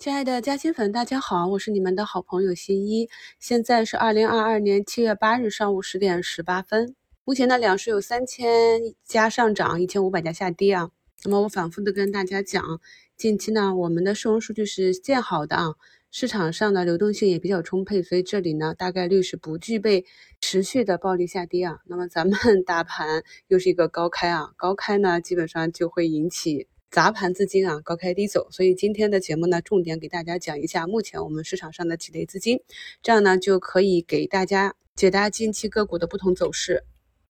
亲爱的嘉兴粉，大家好，我是你们的好朋友新一。现在是二零二二年七月八日上午十点十八分。目前呢，两市有三千家上涨，一千五百家下跌啊。那么我反复的跟大家讲，近期呢，我们的市容数据是见好的啊，市场上的流动性也比较充沛，所以这里呢，大概率是不具备持续的暴力下跌啊。那么咱们 大盘又是一个高开啊，高开呢，基本上就会引起。砸盘资金啊，高开低走，所以今天的节目呢，重点给大家讲一下目前我们市场上的几类资金，这样呢就可以给大家解答近期个股的不同走势。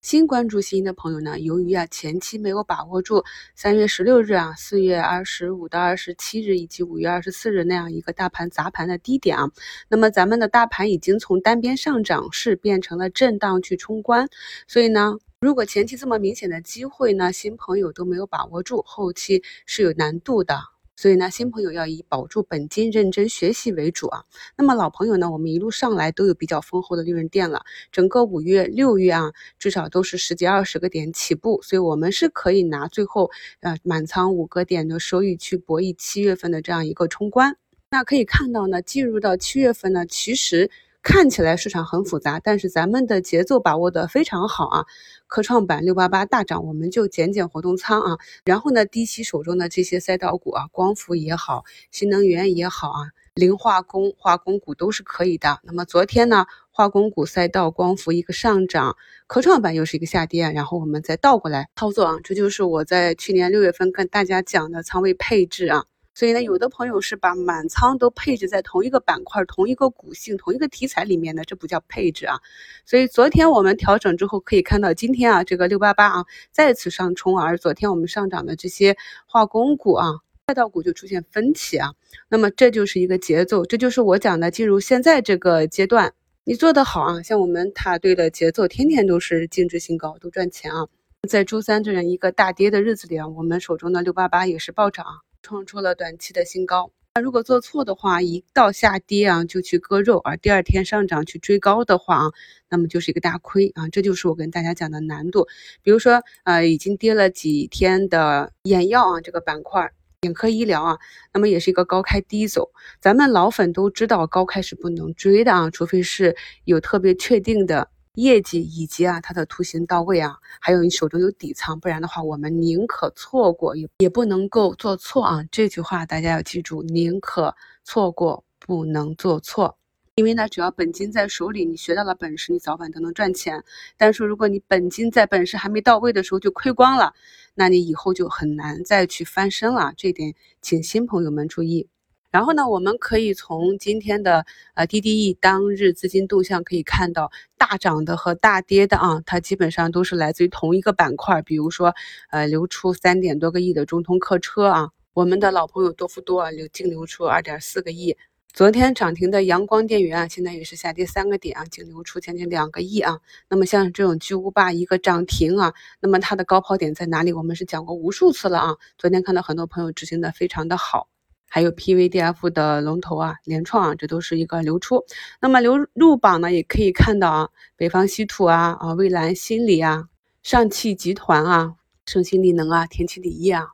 新关注新的朋友呢，由于啊前期没有把握住三月十六日啊、四月二十五到二十七日以及五月二十四日那样一个大盘砸盘的低点啊，那么咱们的大盘已经从单边上涨势变成了震荡去冲关，所以呢。如果前期这么明显的机会呢，新朋友都没有把握住，后期是有难度的。所以呢，新朋友要以保住本金、认真学习为主啊。那么老朋友呢，我们一路上来都有比较丰厚的利润垫了，整个五月、六月啊，至少都是十几、二十个点起步，所以我们是可以拿最后呃满仓五个点的收益去博弈七月份的这样一个冲关。那可以看到呢，进入到七月份呢，其实。看起来市场很复杂，但是咱们的节奏把握的非常好啊！科创板六八八大涨，我们就减减活动仓啊。然后呢，低吸手中的这些赛道股啊，光伏也好，新能源也好啊，磷化工、化工股都是可以的。那么昨天呢，化工股赛道、光伏一个上涨，科创板又是一个下跌，然后我们再倒过来操作啊，这就是我在去年六月份跟大家讲的仓位配置啊。所以呢，有的朋友是把满仓都配置在同一个板块、同一个股性、同一个题材里面的，这不叫配置啊。所以昨天我们调整之后，可以看到今天啊，这个六八八啊再次上冲，而昨天我们上涨的这些化工股啊、赛道股就出现分歧啊。那么这就是一个节奏，这就是我讲的进入现在这个阶段，你做得好啊，像我们塔队的节奏，天天都是净值新高，都赚钱啊。在周三这样一个大跌的日子里啊，我们手中的六八八也是暴涨。创出了短期的新高。那如果做错的话，一到下跌啊就去割肉，而第二天上涨去追高的话啊，那么就是一个大亏啊。这就是我跟大家讲的难度。比如说，呃，已经跌了几天的眼药啊这个板块，眼科医疗啊，那么也是一个高开低走。咱们老粉都知道，高开是不能追的啊，除非是有特别确定的。业绩以及啊它的图形到位啊，还有你手中有底仓，不然的话我们宁可错过也也不能够做错啊。这句话大家要记住，宁可错过不能做错。因为呢，只要本金在手里，你学到了本事，你早晚都能赚钱。但是如果你本金在本事还没到位的时候就亏光了，那你以后就很难再去翻身了。这点请新朋友们注意。然后呢，我们可以从今天的呃 DDE 当日资金动向可以看到，大涨的和大跌的啊，它基本上都是来自于同一个板块。比如说，呃，流出三点多个亿的中通客车啊，我们的老朋友多福多啊，流净流出二点四个亿。昨天涨停的阳光电源啊，现在也是下跌三个点啊，净流出将近两个亿啊。那么像这种巨无霸一个涨停啊，那么它的高抛点在哪里？我们是讲过无数次了啊。昨天看到很多朋友执行的非常的好。还有 PVDF 的龙头啊，联创啊，这都是一个流出。那么流入榜呢，也可以看到啊，北方稀土啊，啊，蔚蓝新锂啊，上汽集团啊，盛鑫锂能啊，天齐锂业啊，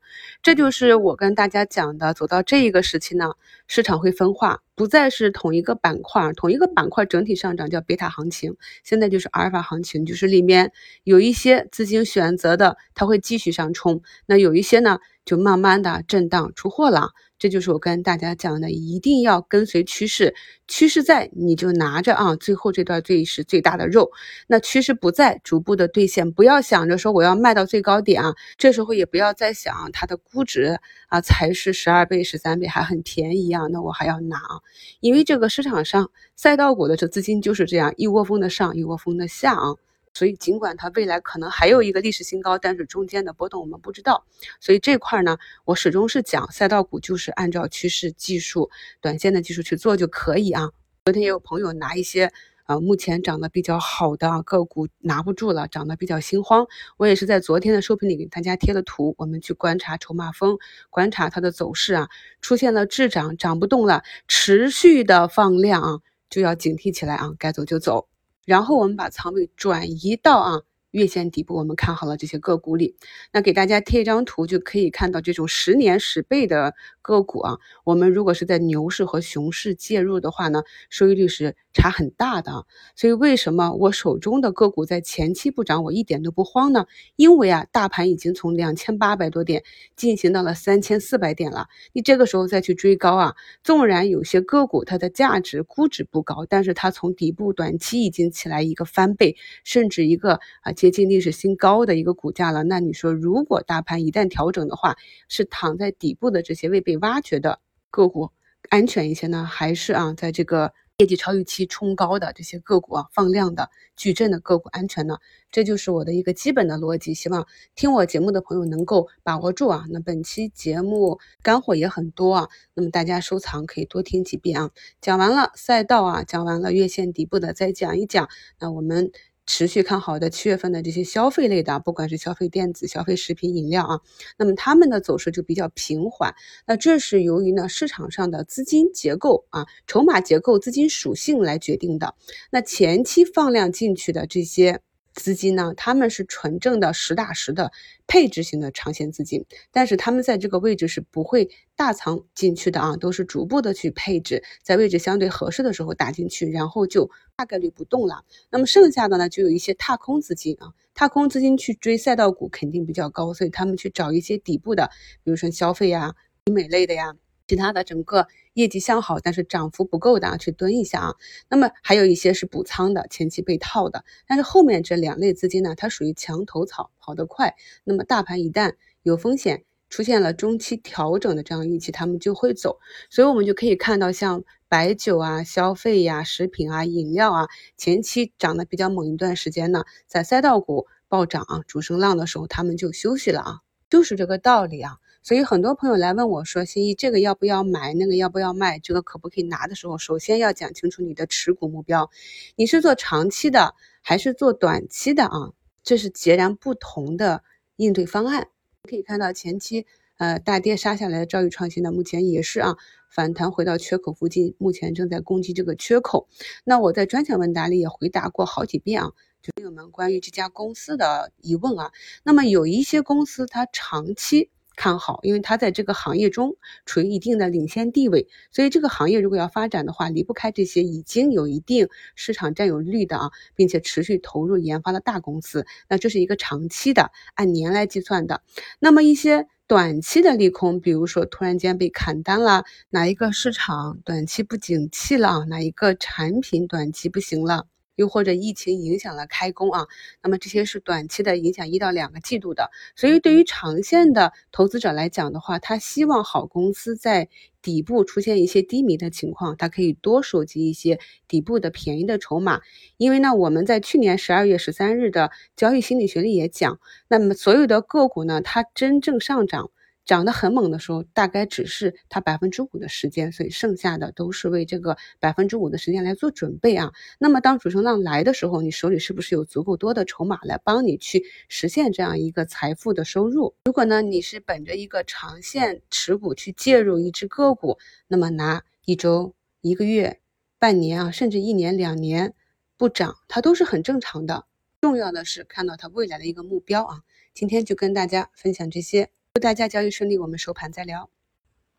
这就是我跟大家讲的，走到这一个时期呢，市场会分化，不再是同一个板块，同一个板块整体上涨叫贝塔行情，现在就是阿尔法行情，就是里面有一些资金选择的，它会继续上冲，那有一些呢，就慢慢的震荡出货了。这就是我跟大家讲的，一定要跟随趋势，趋势在你就拿着啊，最后这段最是最大的肉。那趋势不在，逐步的兑现，不要想着说我要卖到最高点啊，这时候也不要再想它的估值啊才是十二倍、十三倍还很便宜啊，那我还要拿啊，因为这个市场上赛道股的这资金就是这样一窝蜂的上，一窝蜂的下啊。所以，尽管它未来可能还有一个历史新高，但是中间的波动我们不知道。所以这块呢，我始终是讲赛道股就是按照趋势、技术、短线的技术去做就可以啊。昨天也有朋友拿一些啊目前涨得比较好的个股拿不住了，涨得比较心慌。我也是在昨天的收评里给大家贴了图，我们去观察筹码峰，观察它的走势啊，出现了滞涨，涨不动了，持续的放量啊，就要警惕起来啊，该走就走。然后我们把仓位转移到啊月线底部我们看好了这些个股里。那给大家贴一张图，就可以看到这种十年十倍的个股啊，我们如果是在牛市和熊市介入的话呢，收益率是差很大的。所以为什么我手中的个股在前期不涨，我一点都不慌呢？因为啊，大盘已经从两千八百多点进行到了三千四百点了，你这个时候再去追高啊，纵然有些个股它的价值估值不高，但是它从底部短期已经起来一个翻倍，甚至一个啊接近历史新高的一个股价了。那你说，如果大盘一旦调整的话，是躺在底部的这些未被挖掘的个股安全一些呢，还是啊在这个？业绩超预期冲高的这些个股啊，放量的矩阵的个股安全呢？这就是我的一个基本的逻辑。希望听我节目的朋友能够把握住啊。那本期节目干货也很多啊，那么大家收藏可以多听几遍啊。讲完了赛道啊，讲完了月线底部的，再讲一讲。那我们。持续看好的七月份的这些消费类的，不管是消费电子、消费食品、饮料啊，那么他们的走势就比较平缓。那这是由于呢市场上的资金结构啊、筹码结构、资金属性来决定的。那前期放量进去的这些。资金呢，他们是纯正的实打实的配置型的长线资金，但是他们在这个位置是不会大仓进去的啊，都是逐步的去配置，在位置相对合适的时候打进去，然后就大概率不动了。那么剩下的呢，就有一些踏空资金啊，踏空资金去追赛道股肯定比较高，所以他们去找一些底部的，比如说消费呀、医美类的呀。其他的整个业绩向好，但是涨幅不够的啊，去蹲一下啊。那么还有一些是补仓的，前期被套的。但是后面这两类资金呢，它属于墙头草，跑得快。那么大盘一旦有风险，出现了中期调整的这样预期，他们就会走。所以我们就可以看到，像白酒啊、消费呀、食品啊、饮料啊，前期涨得比较猛一段时间呢，在赛道股暴涨啊、主升浪的时候，他们就休息了啊，就是这个道理啊。所以很多朋友来问我说：“心怡，这个要不要买？那个要不要卖？这个可不可以拿？”的时候，首先要讲清楚你的持股目标，你是做长期的还是做短期的啊？这是截然不同的应对方案。可以看到前期呃大跌杀下来的兆易创新呢，目前也是啊反弹回到缺口附近，目前正在攻击这个缺口。那我在专享问答里也回答过好几遍啊，就朋友们关于这家公司的疑问啊。那么有一些公司它长期。看好，因为它在这个行业中处于一定的领先地位，所以这个行业如果要发展的话，离不开这些已经有一定市场占有率的啊，并且持续投入研发的大公司。那这是一个长期的，按年来计算的。那么一些短期的利空，比如说突然间被砍单了，哪一个市场短期不景气了，哪一个产品短期不行了。又或者疫情影响了开工啊，那么这些是短期的影响一到两个季度的，所以对于长线的投资者来讲的话，他希望好公司在底部出现一些低迷的情况，他可以多收集一些底部的便宜的筹码，因为呢，我们在去年十二月十三日的交易心理学里也讲，那么所有的个股呢，它真正上涨。涨得很猛的时候，大概只是它百分之五的时间，所以剩下的都是为这个百分之五的时间来做准备啊。那么当主升浪来的时候，你手里是不是有足够多的筹码来帮你去实现这样一个财富的收入？如果呢，你是本着一个长线持股去介入一只个股，那么拿一周、一个月、半年啊，甚至一年、两年不涨，它都是很正常的。重要的是看到它未来的一个目标啊。今天就跟大家分享这些。祝大家交易顺利，我们收盘再聊。